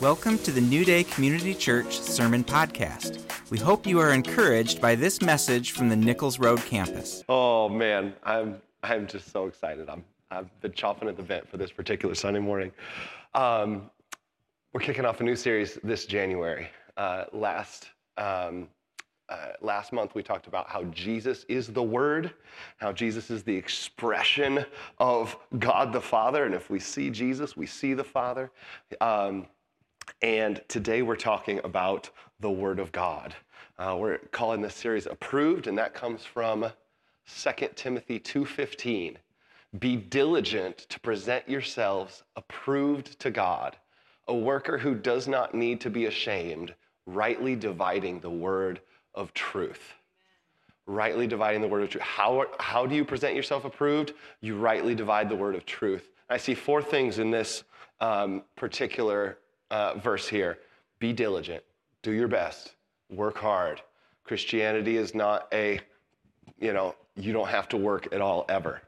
Welcome to the New Day Community Church Sermon Podcast. We hope you are encouraged by this message from the Nichols Road campus. Oh man, I'm I'm just so excited. I'm I've been chopping at the bit for this particular Sunday morning. Um, we're kicking off a new series this January. Uh, last um, uh, last month we talked about how Jesus is the Word, how Jesus is the expression of God the Father, and if we see Jesus, we see the Father. Um, and today we're talking about the Word of God. Uh, we're calling this series "Approved," and that comes from 2 Timothy 2:15. Be diligent to present yourselves approved to God, a worker who does not need to be ashamed, rightly dividing the word of truth. Rightly dividing the word of truth. How, how do you present yourself approved? You rightly divide the word of truth. I see four things in this um, particular uh, verse here be diligent, do your best, work hard. Christianity is not a, you know, you don't have to work at all ever,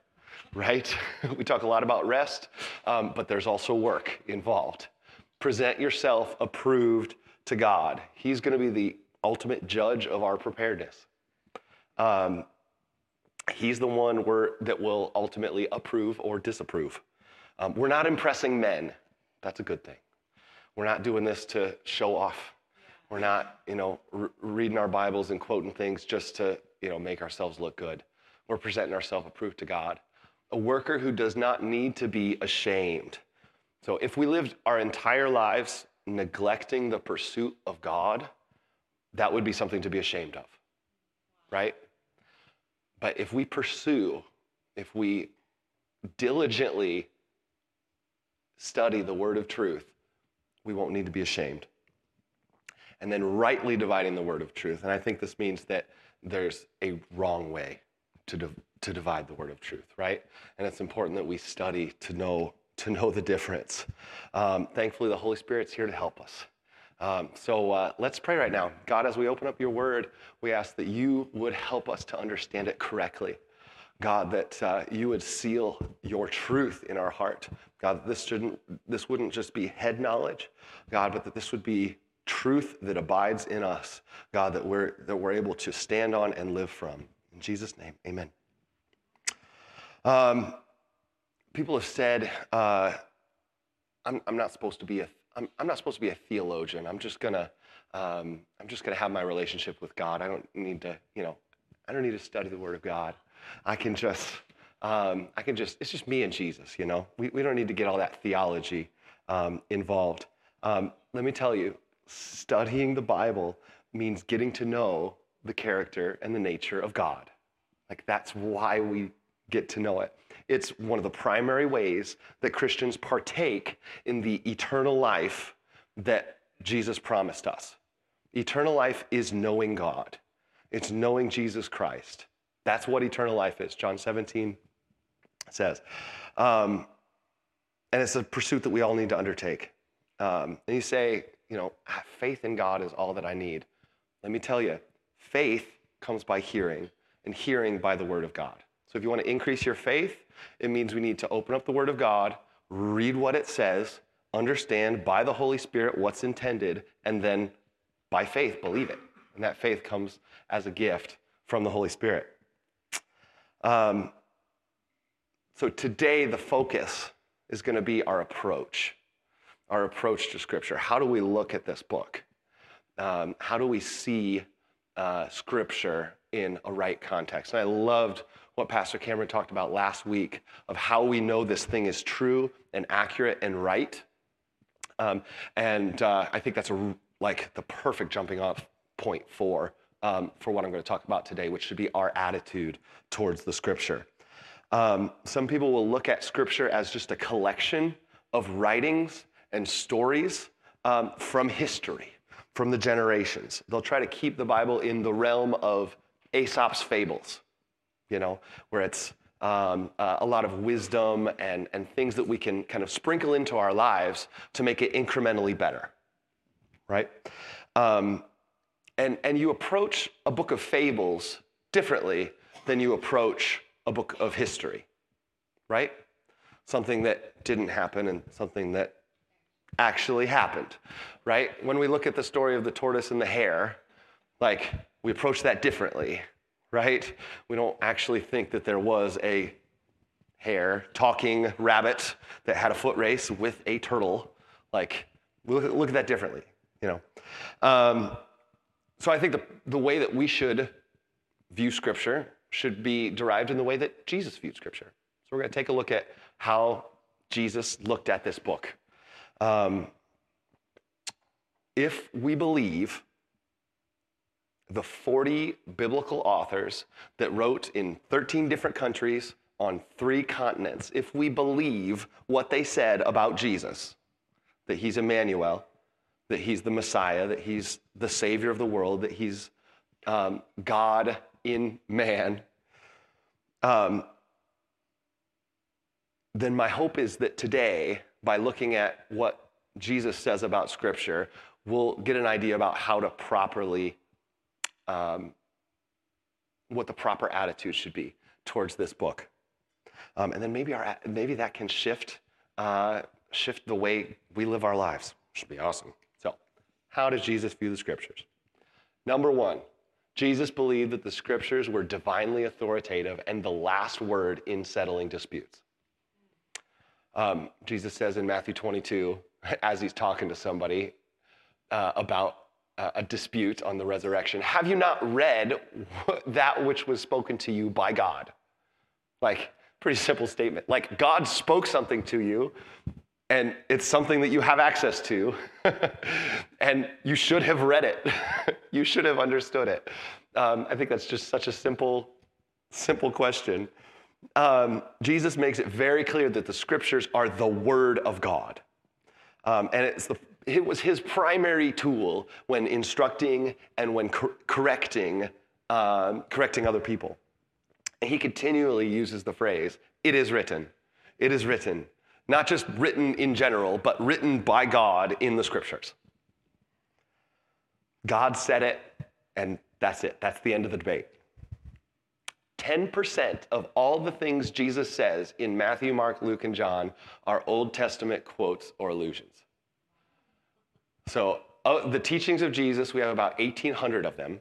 right? we talk a lot about rest, um, but there's also work involved. Present yourself approved to God. He's going to be the ultimate judge of our preparedness. Um, he's the one that will ultimately approve or disapprove. Um, we're not impressing men. That's a good thing. We're not doing this to show off. We're not, you know, r- reading our Bibles and quoting things just to, you know, make ourselves look good. We're presenting ourselves approved to God. A worker who does not need to be ashamed. So if we lived our entire lives neglecting the pursuit of God, that would be something to be ashamed of, right? But if we pursue, if we diligently study the word of truth, we won't need to be ashamed. And then rightly dividing the word of truth. And I think this means that there's a wrong way to, div- to divide the word of truth, right? And it's important that we study to know, to know the difference. Um, thankfully, the Holy Spirit's here to help us. Um, so uh, let's pray right now. God, as we open up your word, we ask that you would help us to understand it correctly. God, that uh, you would seal your truth in our heart. God, this, shouldn't, this wouldn't just be head knowledge, God, but that this would be truth that abides in us, God, that we're, that we're able to stand on and live from. In Jesus' name, amen. Um, people have said, uh, I'm, I'm not supposed to be a I'm, I'm not supposed to be a theologian. I'm just gonna, um, I'm just gonna have my relationship with God. I don't need to, you know, I don't need to study the Word of God. I can just, um, I can just, it's just me and Jesus, you know. We, we don't need to get all that theology um, involved. Um, let me tell you, studying the Bible means getting to know the character and the nature of God. Like that's why we get to know it. It's one of the primary ways that Christians partake in the eternal life that Jesus promised us. Eternal life is knowing God, it's knowing Jesus Christ. That's what eternal life is. John 17 says. Um, and it's a pursuit that we all need to undertake. Um, and you say, you know, ah, faith in God is all that I need. Let me tell you, faith comes by hearing, and hearing by the Word of God. So if you want to increase your faith, it means we need to open up the Word of God, read what it says, understand by the Holy Spirit what's intended, and then by faith, believe it. And that faith comes as a gift from the Holy Spirit. Um, so today, the focus is going to be our approach, our approach to Scripture. How do we look at this book? Um, how do we see uh, Scripture in a right context? And I loved what Pastor Cameron talked about last week of how we know this thing is true and accurate and right. Um, and uh, I think that's a, like the perfect jumping off point for um, for what I'm going to talk about today, which should be our attitude towards the scripture. Um, some people will look at scripture as just a collection of writings and stories um, from history, from the generations. They'll try to keep the Bible in the realm of Aesop's fables, you know, where it's um, uh, a lot of wisdom and, and things that we can kind of sprinkle into our lives to make it incrementally better, right? Um, and, and you approach a book of fables differently than you approach a book of history, right? Something that didn't happen and something that actually happened, right? When we look at the story of the tortoise and the hare, like we approach that differently, right? We don't actually think that there was a hare talking rabbit that had a foot race with a turtle. Like, we look at, that differently, you know? Um, so I think the, the way that we should view Scripture should be derived in the way that Jesus viewed Scripture. So we're going to take a look at how Jesus looked at this book. Um, if we believe the 40 biblical authors that wrote in 13 different countries on three continents, if we believe what they said about Jesus, that he's Emmanuel, that he's the Messiah, that he's the Savior of the world, that he's um, God in man, um, then my hope is that today, by looking at what Jesus says about Scripture, we'll get an idea about how to properly, um, what the proper attitude should be towards this book. Um, and then maybe, our, maybe that can shift, uh, shift the way we live our lives. Should be awesome. How does Jesus view the Scriptures? Number one, Jesus believed that the Scriptures were divinely authoritative and the last word in settling disputes. Um, Jesus says in Matthew 22, as he's talking to somebody uh, about uh, a dispute on the resurrection, have you not read that which was spoken to you by God? Like, pretty simple statement. Like, God spoke something to you, and it's something that you have access to, and you should have read it. you should have understood it. Um, I think that's just such a simple, simple question um, Jesus makes it very clear that the scriptures are the word of God. Um, and it's the, it was his primary tool when instructing and when cor- correcting, um, correcting other people. And he continually uses the phrase, it is written. It is written. Not just written in general, but written by God in the scriptures. God said it, and that's it. That's the end of the debate. 10% of all the things Jesus says in Matthew, Mark, Luke, and John are Old Testament quotes or allusions. So, uh, the teachings of Jesus, we have about 1,800 of them,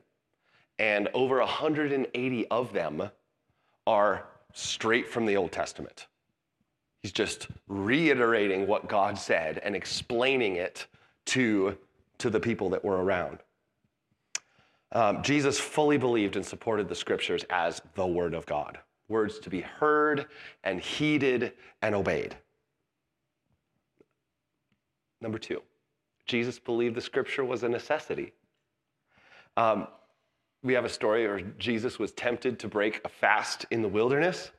and over 180 of them are straight from the Old Testament. He's just reiterating what God said and explaining it to, to the people that were around. Um, Jesus fully believed and supported the scriptures as the Word of God, words to be heard and heeded and obeyed. Number two, Jesus believed the scripture was a necessity. Um, we have a story where Jesus was tempted to break a fast in the wilderness.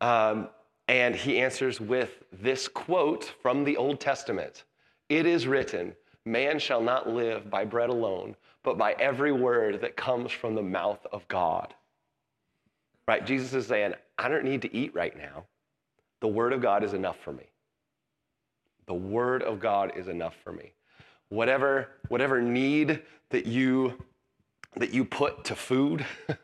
Um, and he answers with this quote from the Old Testament It is written, Man shall not live by bread alone, but by every word that comes from the mouth of God. Right? Jesus is saying, I don't need to eat right now. The word of God is enough for me. The word of God is enough for me. Whatever, whatever need that you that you put to food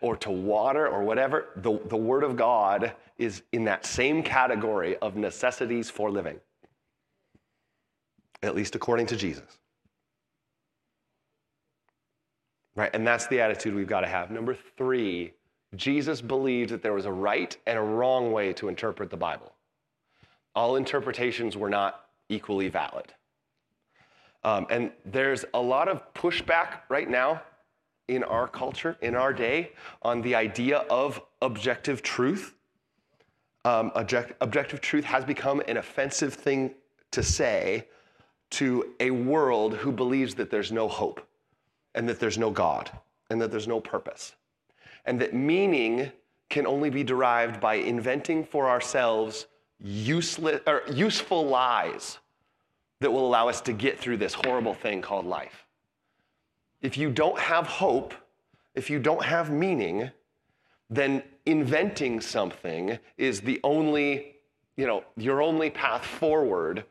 or to water or whatever, the, the Word of God is in that same category of necessities for living, at least according to Jesus. Right? And that's the attitude we've got to have. Number three, Jesus believed that there was a right and a wrong way to interpret the Bible. All interpretations were not equally valid. Um, and there's a lot of pushback right now in our culture, in our day, on the idea of objective truth. Um, object, objective truth has become an offensive thing to say to a world who believes that there's no hope and that there's no God and that there's no purpose. And that meaning can only be derived by inventing for ourselves useless, or useful lies that will allow us to get through this horrible thing called life. If you don't have hope, if you don't have meaning, then inventing something is the only, you know, your only path forward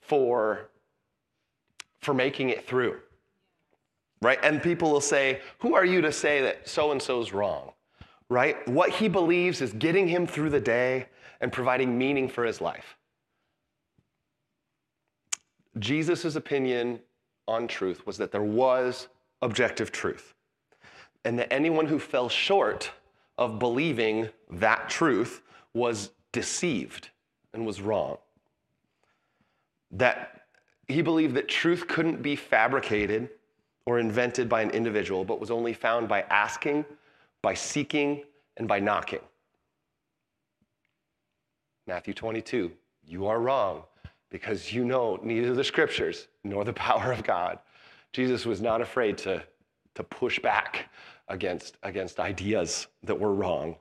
for, for making it through right? And people will say, Who are you to say that so and so's wrong, right? What he believes is getting him through the day and providing meaning for his life. Jesus' opinion on truth was that there was objective truth, and that anyone who fell short of believing that truth was deceived and was wrong. That he believed that truth couldn't be fabricated or invented by an individual, but was only found by asking, by seeking, and by knocking. Matthew 22, you are wrong because you know neither the scriptures nor the power of God. Jesus was not afraid to, to push back against, against ideas that were wrong.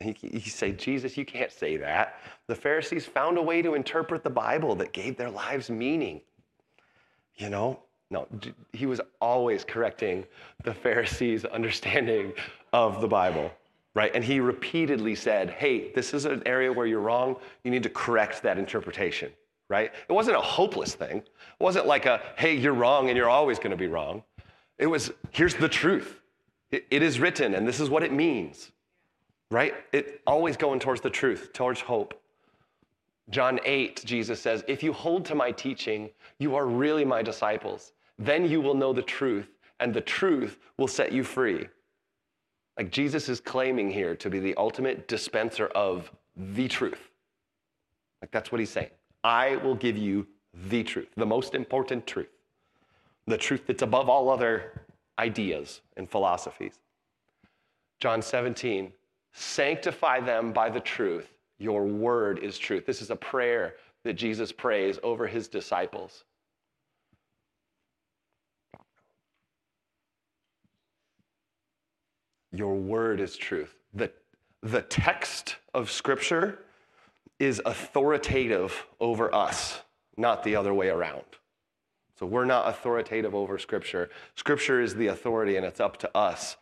He, he say, Jesus, you can't say that. The Pharisees found a way to interpret the Bible that gave their lives meaning. You know, no, he was always correcting the Pharisees' understanding of the Bible, right? And he repeatedly said, hey, this is an area where you're wrong. You need to correct that interpretation, right? It wasn't a hopeless thing. It wasn't like a, hey, you're wrong and you're always going to be wrong. It was, here's the truth. It, it is written, and this is what it means, right? It always going towards the truth, towards hope. John 8, Jesus says, If you hold to my teaching, you are really my disciples. Then you will know the truth, and the truth will set you free. Like Jesus is claiming here to be the ultimate dispenser of the truth. Like that's what he's saying. I will give you the truth, the most important truth, the truth that's above all other ideas and philosophies. John 17, sanctify them by the truth. Your word is truth. This is a prayer that Jesus prays over his disciples. Your word is truth. The, the text of Scripture is authoritative over us, not the other way around. So we're not authoritative over Scripture. Scripture is the authority, and it's up to us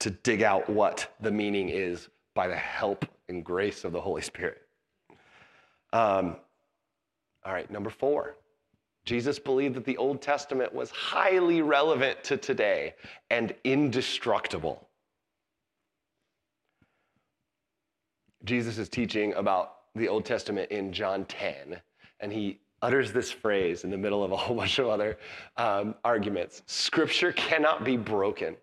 to dig out what the meaning is by the help and grace of the Holy Spirit. Um, all right, number four. Jesus believed that the Old Testament was highly relevant to today and indestructible. Jesus is teaching about the Old Testament in John 10, and he utters this phrase in the middle of a whole bunch of other um, arguments Scripture cannot be broken.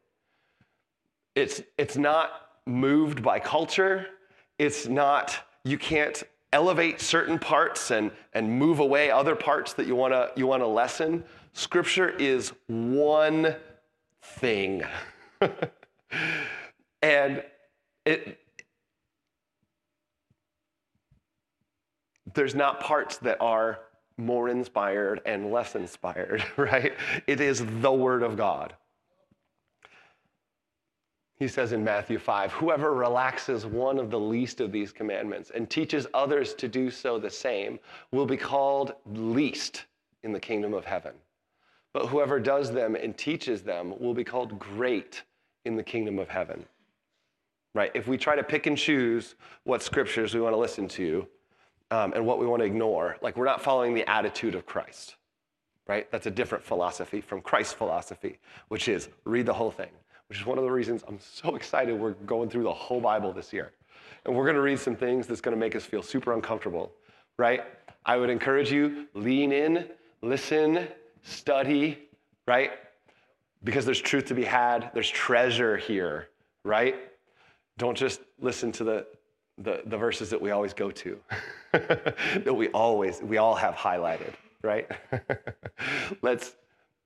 It's, it's not moved by culture. It's not, you can't elevate certain parts and, and move away other parts that you want to you wanna lessen. Scripture is one thing. and it, there's not parts that are more inspired and less inspired, right? It is the Word of God. He says in Matthew 5 Whoever relaxes one of the least of these commandments and teaches others to do so the same will be called least in the kingdom of heaven. But whoever does them and teaches them will be called great in the kingdom of heaven. Right? If we try to pick and choose what scriptures we want to listen to, um, and what we want to ignore. Like we're not following the attitude of Christ, right? That's a different philosophy from Christ's philosophy, which is read the whole thing, which is one of the reasons I'm so excited we're going through the whole Bible this year. And we're going to read some things that's going to make us feel super uncomfortable, right? I would encourage you lean in, listen, study, right? Because there's truth to be had, there's treasure here, right? Don't just listen to the the, the verses that we always go to, that we always, we all have highlighted, right? let's,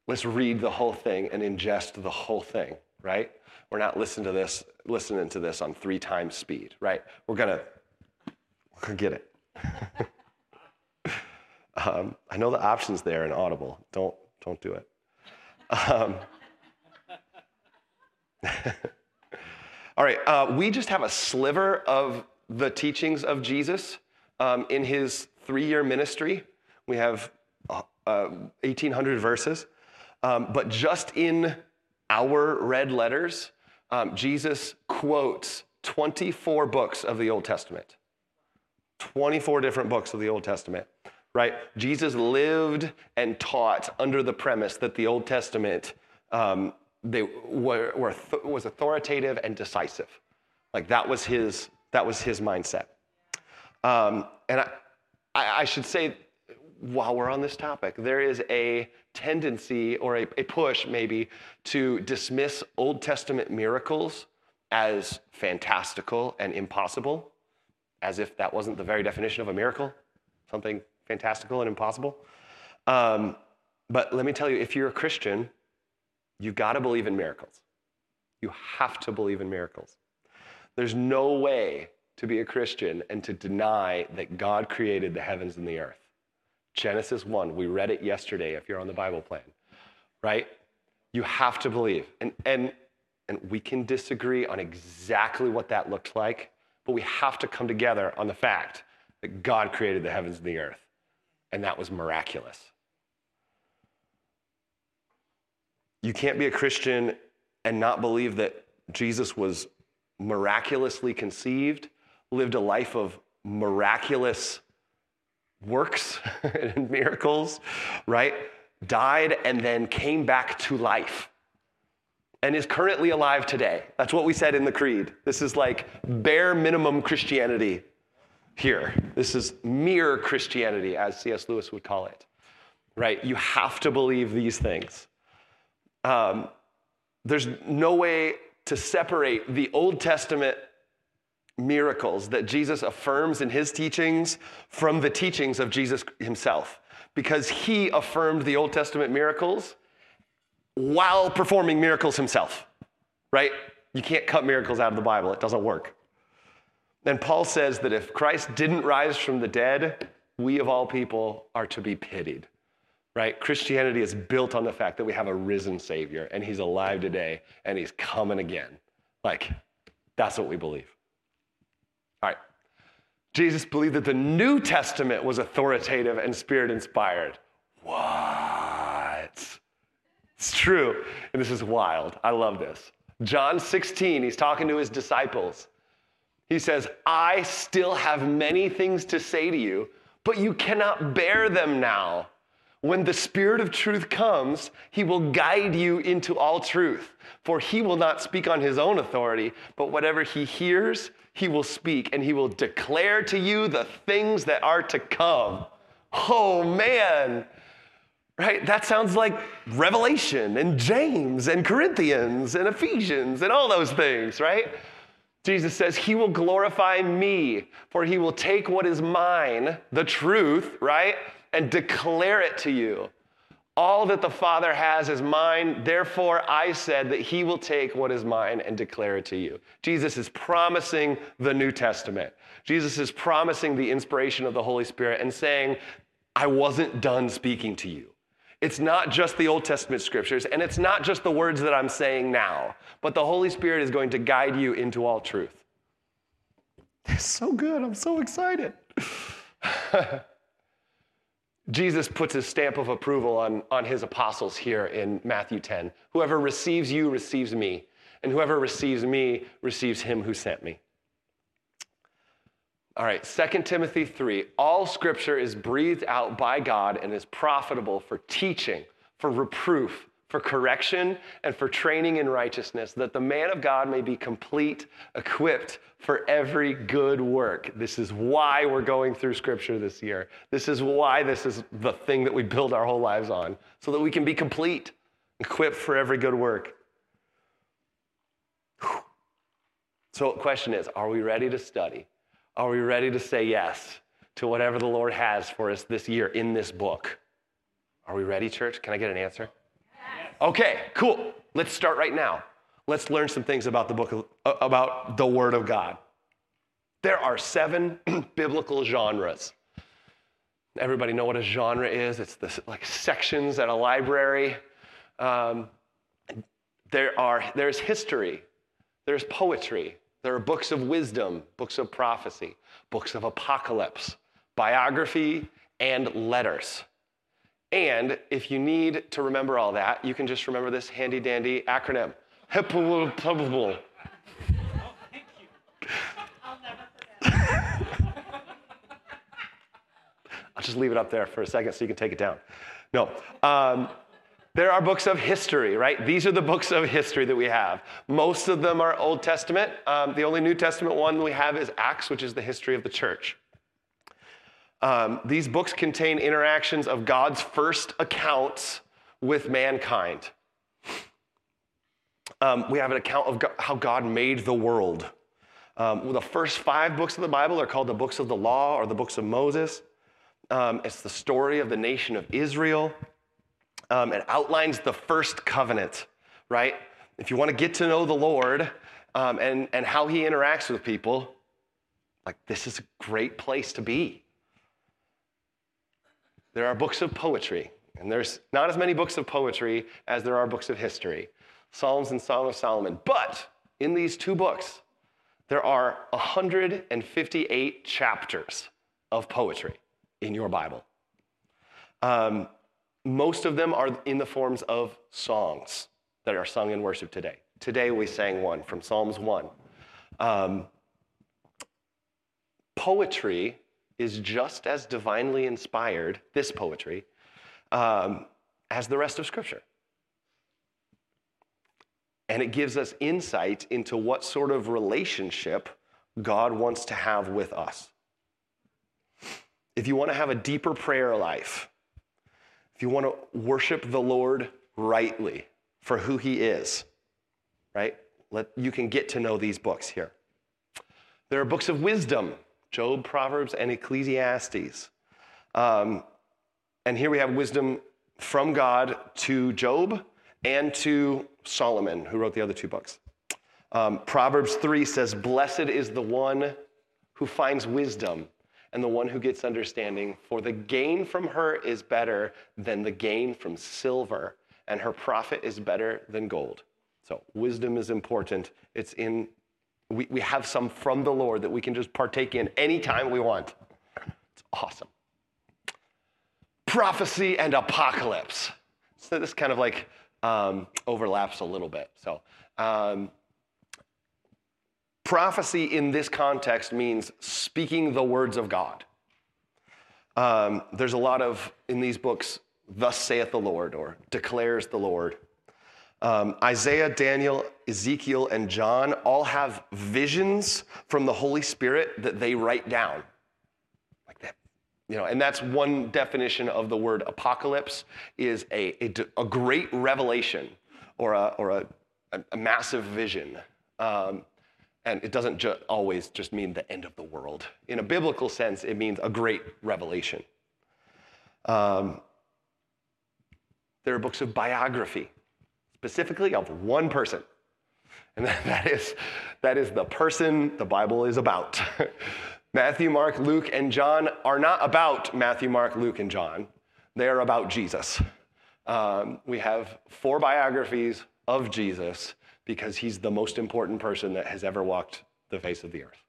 let's read the whole thing and ingest the whole thing, right? We're not listening to this, listening to this on three times speed, right? We're gonna, get it. um, I know the options there in Audible. Don't, don't do it. Um, all right, uh, we just have a sliver of the teachings of Jesus um, in his three year ministry. We have uh, 1,800 verses. Um, but just in our red letters, um, Jesus quotes 24 books of the Old Testament. 24 different books of the Old Testament, right? Jesus lived and taught under the premise that the Old Testament um, they were, were, was authoritative and decisive. Like that was his that was his mindset. Um, and I, I should say, while we're on this topic, there is a tendency or a, a push maybe to dismiss Old Testament miracles as fantastical and impossible, as if that wasn't the very definition of a miracle, something fantastical and impossible. Um, but let me tell you, if you're a Christian, you've got to believe in miracles. You have to believe in miracles. There's no way to be a Christian and to deny that God created the heavens and the earth. Genesis 1, we read it yesterday if you're on the Bible plan, right? You have to believe. And, and, and we can disagree on exactly what that looked like, but we have to come together on the fact that God created the heavens and the earth, and that was miraculous. You can't be a Christian and not believe that Jesus was miraculously conceived, lived a life of miraculous works and miracles, right? Died and then came back to life and is currently alive today. That's what we said in the creed. This is like bare minimum Christianity here. This is mere Christianity, as C.S. Lewis would call it, right? You have to believe these things. Um, there's no way to separate the Old Testament miracles that Jesus affirms in his teachings from the teachings of Jesus himself because he affirmed the Old Testament miracles while performing miracles himself, right? You can't cut miracles out of the Bible, it doesn't work. And Paul says that if Christ didn't rise from the dead, we of all people are to be pitied, right? Christianity is built on the fact that we have a risen Savior and he's alive today and he's coming again. Like, that's what we believe. All right. Jesus believed that the New Testament was authoritative and spirit inspired. What? It's true. And this is wild. I love this. John 16, he's talking to his disciples. He says, I still have many things to say to you, but you cannot bear them now. When the Spirit of truth comes, he will guide you into all truth. For he will not speak on his own authority, but whatever he hears, he will speak, and he will declare to you the things that are to come. Oh, man. Right? That sounds like Revelation and James and Corinthians and Ephesians and all those things, right? Jesus says, He will glorify me, for He will take what is mine, the truth, right, and declare it to you. All that the Father has is mine. Therefore, I said that He will take what is mine and declare it to you. Jesus is promising the New Testament. Jesus is promising the inspiration of the Holy Spirit and saying, I wasn't done speaking to you. It's not just the Old Testament scriptures, and it's not just the words that I'm saying now, but the Holy Spirit is going to guide you into all truth. It's so good. I'm so excited. Jesus puts his stamp of approval on, on his apostles here in Matthew 10. Whoever receives you receives me, and whoever receives me receives him who sent me. All right, 2 Timothy 3. All scripture is breathed out by God and is profitable for teaching, for reproof, for correction, and for training in righteousness, that the man of God may be complete, equipped for every good work. This is why we're going through scripture this year. This is why this is the thing that we build our whole lives on, so that we can be complete, equipped for every good work. So, the question is are we ready to study? Are we ready to say yes to whatever the Lord has for us this year in this book? Are we ready, church? Can I get an answer? Okay, cool. Let's start right now. Let's learn some things about the book of, uh, about the Word of God. There are seven biblical genres. Everybody know what a genre is? It's the like sections at a library. Um, there are there's history, there's poetry, there are books of wisdom, books of prophecy, books of apocalypse, biography, and letters. And if you need to remember all that, you can just remember this handy dandy acronym. I'll just leave it up there for a second so you can take it down. No. Um, there are books of history, right? These are the books of history that we have. Most of them are Old Testament. Um, the only New Testament one we have is Acts, which is the history of the church. Um, these books contain interactions of God's first accounts with mankind. Um, we have an account of how God made the world. Um, the first five books of the Bible are called the books of the law or the books of Moses. Um, it's the story of the nation of Israel. Um, it outlines the first covenant, right? If you want to get to know the Lord um, and, and how he interacts with people, like this is a great place to be. There are books of poetry, and there's not as many books of poetry as there are books of history Psalms and Song of Solomon. But in these two books, there are 158 chapters of poetry in your Bible. Um, most of them are in the forms of songs that are sung in worship today. Today we sang one from Psalms 1. Um, poetry is just as divinely inspired, this poetry, um, as the rest of Scripture. And it gives us insight into what sort of relationship God wants to have with us. If you want to have a deeper prayer life, if you want to worship the Lord rightly for who He is, right? Let, you can get to know these books here. There are books of wisdom Job, Proverbs, and Ecclesiastes. Um, and here we have wisdom from God to Job and to Solomon, who wrote the other two books. Um, Proverbs 3 says, Blessed is the one who finds wisdom and the one who gets understanding, for the gain from her is better than the gain from silver, and her profit is better than gold. So, wisdom is important. It's in we, we have some from the Lord that we can just partake in anytime we want. It's awesome. Prophecy and apocalypse. So this kind of like um, overlaps a little bit. So, um, prophecy in this context means speaking the words of God. Um, there's a lot of, in these books, thus saith the Lord or declares the Lord. Um, Isaiah, Daniel, Ezekiel, and John all have visions from the Holy Spirit that they write down. Like that. You know, and that's one definition of the word apocalypse is a, a, a great revelation or a, or a, a massive vision. Um, and it doesn't ju- always just mean the end of the world. In a biblical sense, it means a great revelation. Um, there are books of biography specifically of one person. And that is, that is the person the Bible is about. Matthew, Mark, Luke, and John are not about Matthew, Mark, Luke, and John. They are about Jesus. Um, we have four biographies of Jesus because he's the most important person that has ever walked the face of the earth.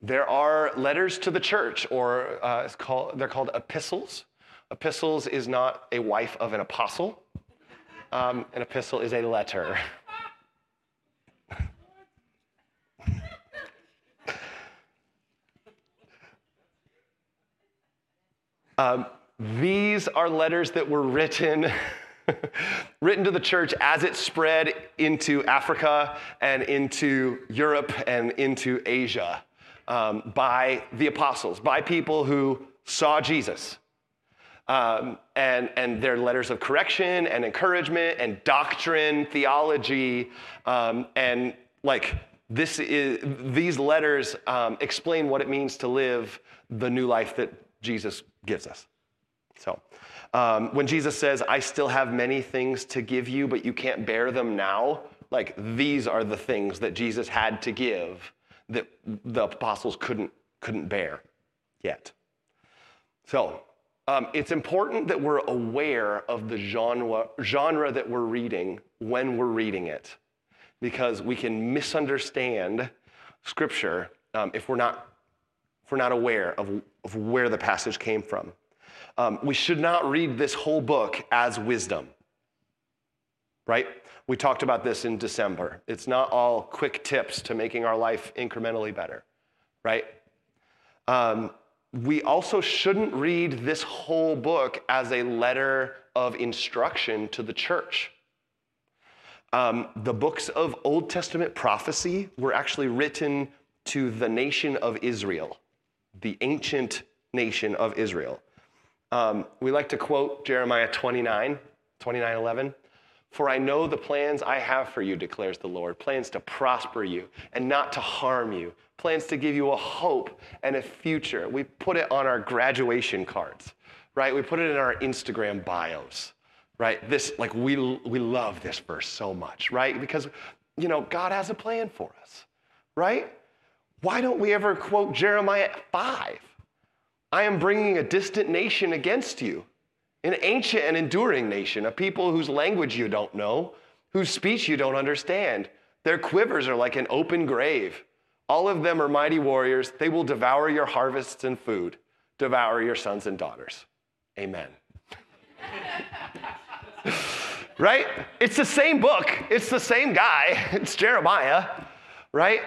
There are letters to the church, or uh, called, they're called epistles. Epistles is not a wife of an apostle. Um, an epistle is a letter. um, these are letters that were written written to the church as it spread into Africa and into Europe and into Asia um, by the apostles, by people who saw Jesus um, and, and their letters of correction and encouragement and doctrine, theology, um, and like this is, these letters um, explain what it means to live the new life that Jesus gives us. So, um, when Jesus says, I still have many things to give you, but you can't bear them now, like these are the things that Jesus had to give that the apostles couldn't, couldn't bear yet. So, um, it's important that we're aware of the genre, genre that we're reading when we're reading it, because we can misunderstand Scripture um, if, we're not, if we're not aware of, of where the passage came from. Um, we should not read this whole book as wisdom, right? We talked about this in December. It's not all quick tips to making our life incrementally better, right? We also shouldn't read this whole book as a letter of instruction to the church. Um, the books of Old Testament prophecy were actually written to the nation of Israel, the ancient nation of Israel. Um, we like to quote Jeremiah 29, 29, 11. For I know the plans I have for you, declares the Lord plans to prosper you and not to harm you, plans to give you a hope and a future. We put it on our graduation cards, right? We put it in our Instagram bios, right? This, like, we, we love this verse so much, right? Because, you know, God has a plan for us, right? Why don't we ever quote Jeremiah 5? I am bringing a distant nation against you, an ancient and enduring nation, a people whose language you don't know, whose speech you don't understand. Their quivers are like an open grave. All of them are mighty warriors. They will devour your harvests and food, devour your sons and daughters. Amen. right? It's the same book, it's the same guy, it's Jeremiah, right?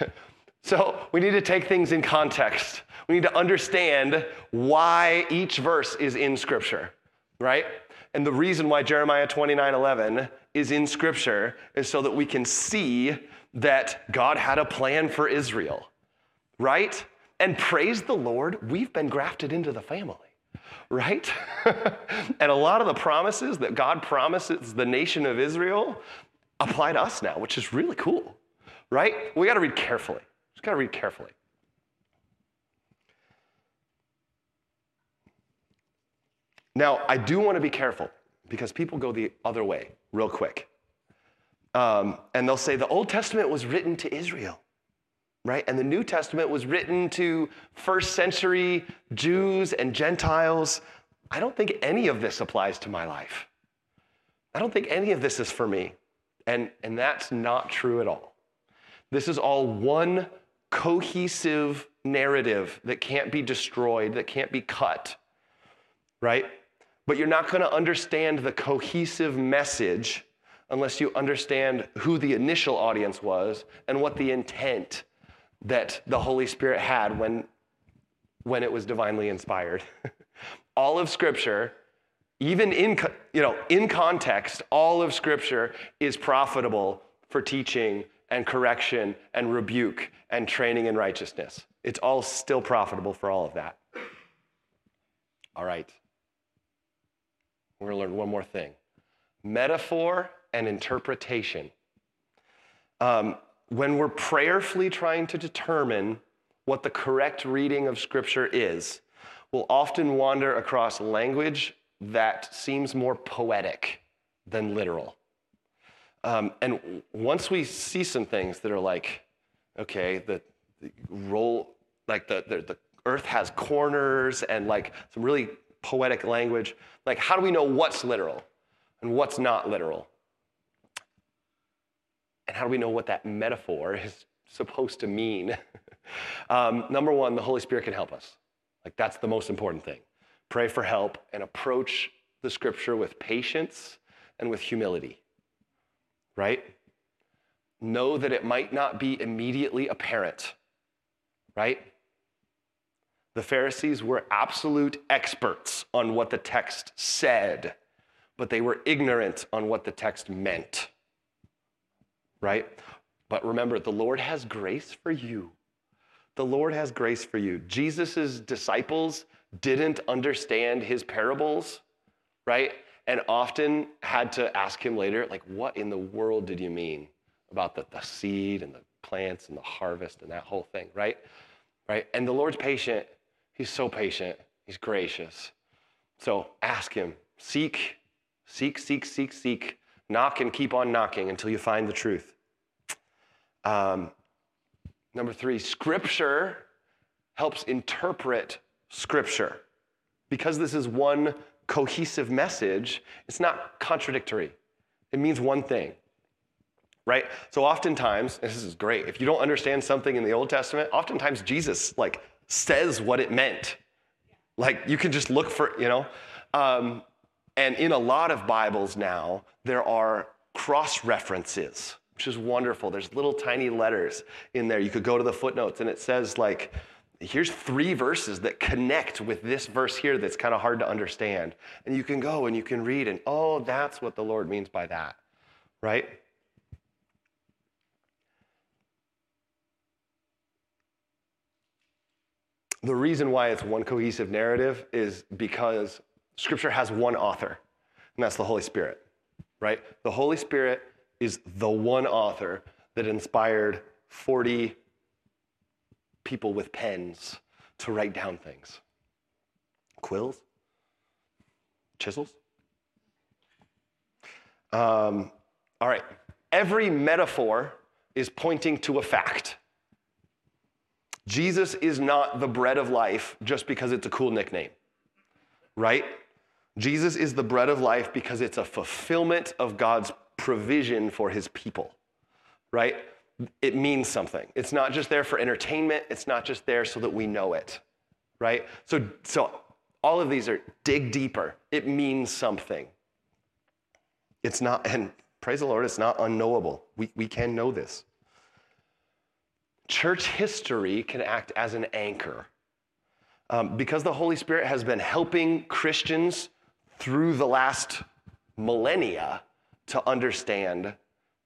so we need to take things in context. We need to understand why each verse is in Scripture, right? And the reason why Jeremiah 29 11 is in Scripture is so that we can see that God had a plan for Israel, right? And praise the Lord, we've been grafted into the family, right? and a lot of the promises that God promises the nation of Israel apply to us now, which is really cool, right? We got to read carefully. Just got to read carefully. Now, I do want to be careful because people go the other way real quick. Um, and they'll say the Old Testament was written to Israel, right? And the New Testament was written to first century Jews and Gentiles. I don't think any of this applies to my life. I don't think any of this is for me. And, and that's not true at all. This is all one cohesive narrative that can't be destroyed, that can't be cut, right? But you're not going to understand the cohesive message unless you understand who the initial audience was and what the intent that the Holy Spirit had when, when it was divinely inspired. all of Scripture, even in, you know, in context, all of Scripture is profitable for teaching and correction and rebuke and training in righteousness. It's all still profitable for all of that. All right. We're going to learn one more thing metaphor and interpretation. Um, when we're prayerfully trying to determine what the correct reading of Scripture is, we'll often wander across language that seems more poetic than literal. Um, and once we see some things that are like, okay, the, the roll, like the, the, the earth has corners and like some really poetic language. Like, how do we know what's literal and what's not literal? And how do we know what that metaphor is supposed to mean? um, number one, the Holy Spirit can help us. Like, that's the most important thing. Pray for help and approach the scripture with patience and with humility, right? Know that it might not be immediately apparent, right? The Pharisees were absolute experts on what the text said, but they were ignorant on what the text meant. Right? But remember, the Lord has grace for you. The Lord has grace for you. Jesus' disciples didn't understand his parables, right? And often had to ask him later, like, what in the world did you mean about the, the seed and the plants and the harvest and that whole thing, right? Right? And the Lord's patient He's so patient, He's gracious. So ask Him, seek, seek, seek, seek, seek, knock and keep on knocking until you find the truth. Um, number three, Scripture helps interpret Scripture. Because this is one cohesive message, it's not contradictory. It means one thing, right? So oftentimes, this is great, if you don't understand something in the Old Testament, oftentimes Jesus like says what it meant. Like you can just look for, you know. Um, and in a lot of Bibles now, there are cross references, which is wonderful. There's little tiny letters in there. You could go to the footnotes and it says, like, here's three verses that connect with this verse here that's kind of hard to understand. And you can go and you can read, and oh, that's what the Lord means by that, right? the reason why it's one cohesive narrative is because Scripture has one author, and that's the Holy Spirit, right? The Holy Spirit is the one author that inspired 40 people with pens to write down things. Quills? Chisels? Um, all right. Every metaphor is pointing to a fact. Jesus is not the bread of life just because it's a cool nickname, right? Jesus is the bread of life because it's a fulfillment of God's provision for his people, right? It means something. It's not just there for entertainment, it's not just there so that we know it, right? So, so all of these are dig deeper. It means something. It's not, and praise the Lord, it's not unknowable. We, we can know this. Church history can act as an anchor. Um, because the Holy Spirit has been helping Christians through the last millennia to understand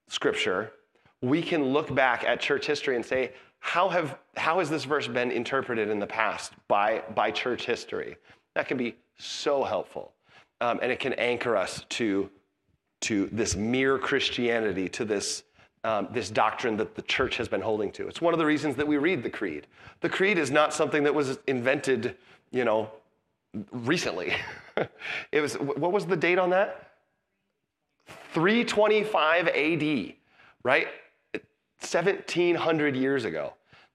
Scripture, we can look back at church history and say, how, have, how has this verse been interpreted in the past by, by church history? That can be so helpful. Um, and it can anchor us to, to this mere Christianity, to this um, this doctrine that the church has been holding to. It's one of the reasons that we read the creed. The creed is not something that was invented, you know, recently. it was what was the date on that? 325 AD, right? 1700 years ago.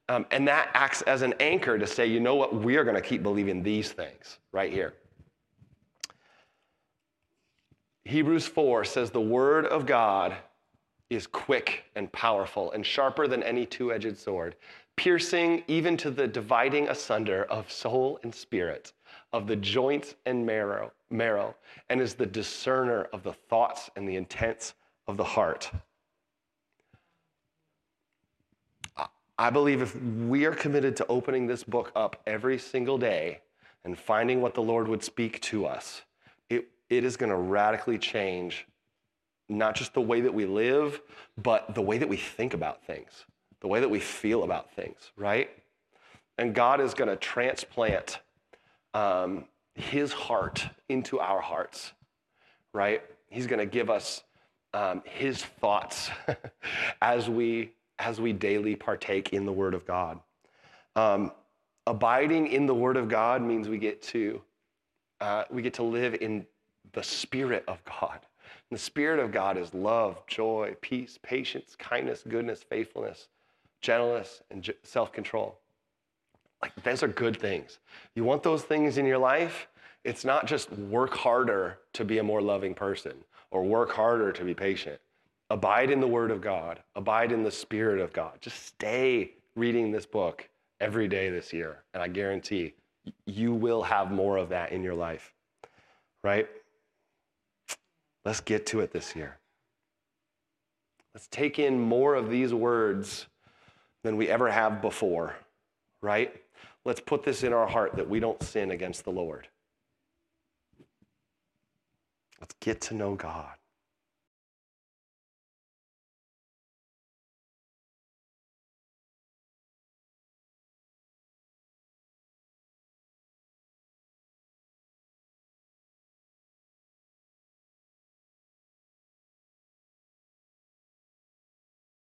Um, and that acts as an anchor to say, you know what, we are going to keep believing these things right here. Hebrews 4 says, the word of God is quick and powerful and sharper than any two edged sword, piercing even to the dividing asunder of soul and spirit, of the joints and marrow, marrow, and is the discerner of the thoughts and the intents of the heart. I believe if we are committed to opening this book up every single day and finding what the Lord would speak to us, it, it is going to radically change not just the way that we live, but the way that we think about things, the way that we feel about things, right? And God is going to transplant um, His heart into our hearts, right? He's going to give us um, His thoughts as we as we daily partake in the Word of God. Um, abiding in the Word of God means we get to uh, we get to live in the Spirit of God. And the Spirit of God is love, joy, peace, patience, kindness, goodness, faithfulness, gentleness, and self control. Like, those are good things. You want those things in your life? It's not just work harder to be a more loving person or work harder to be patient. Abide in the Word of God, abide in the Spirit of God. Just stay reading this book every day this year. And I guarantee you will have more of that in your life, right? Let's get to it this year. Let's take in more of these words than we ever have before, right? Let's put this in our heart that we don't sin against the Lord. Let's get to know God.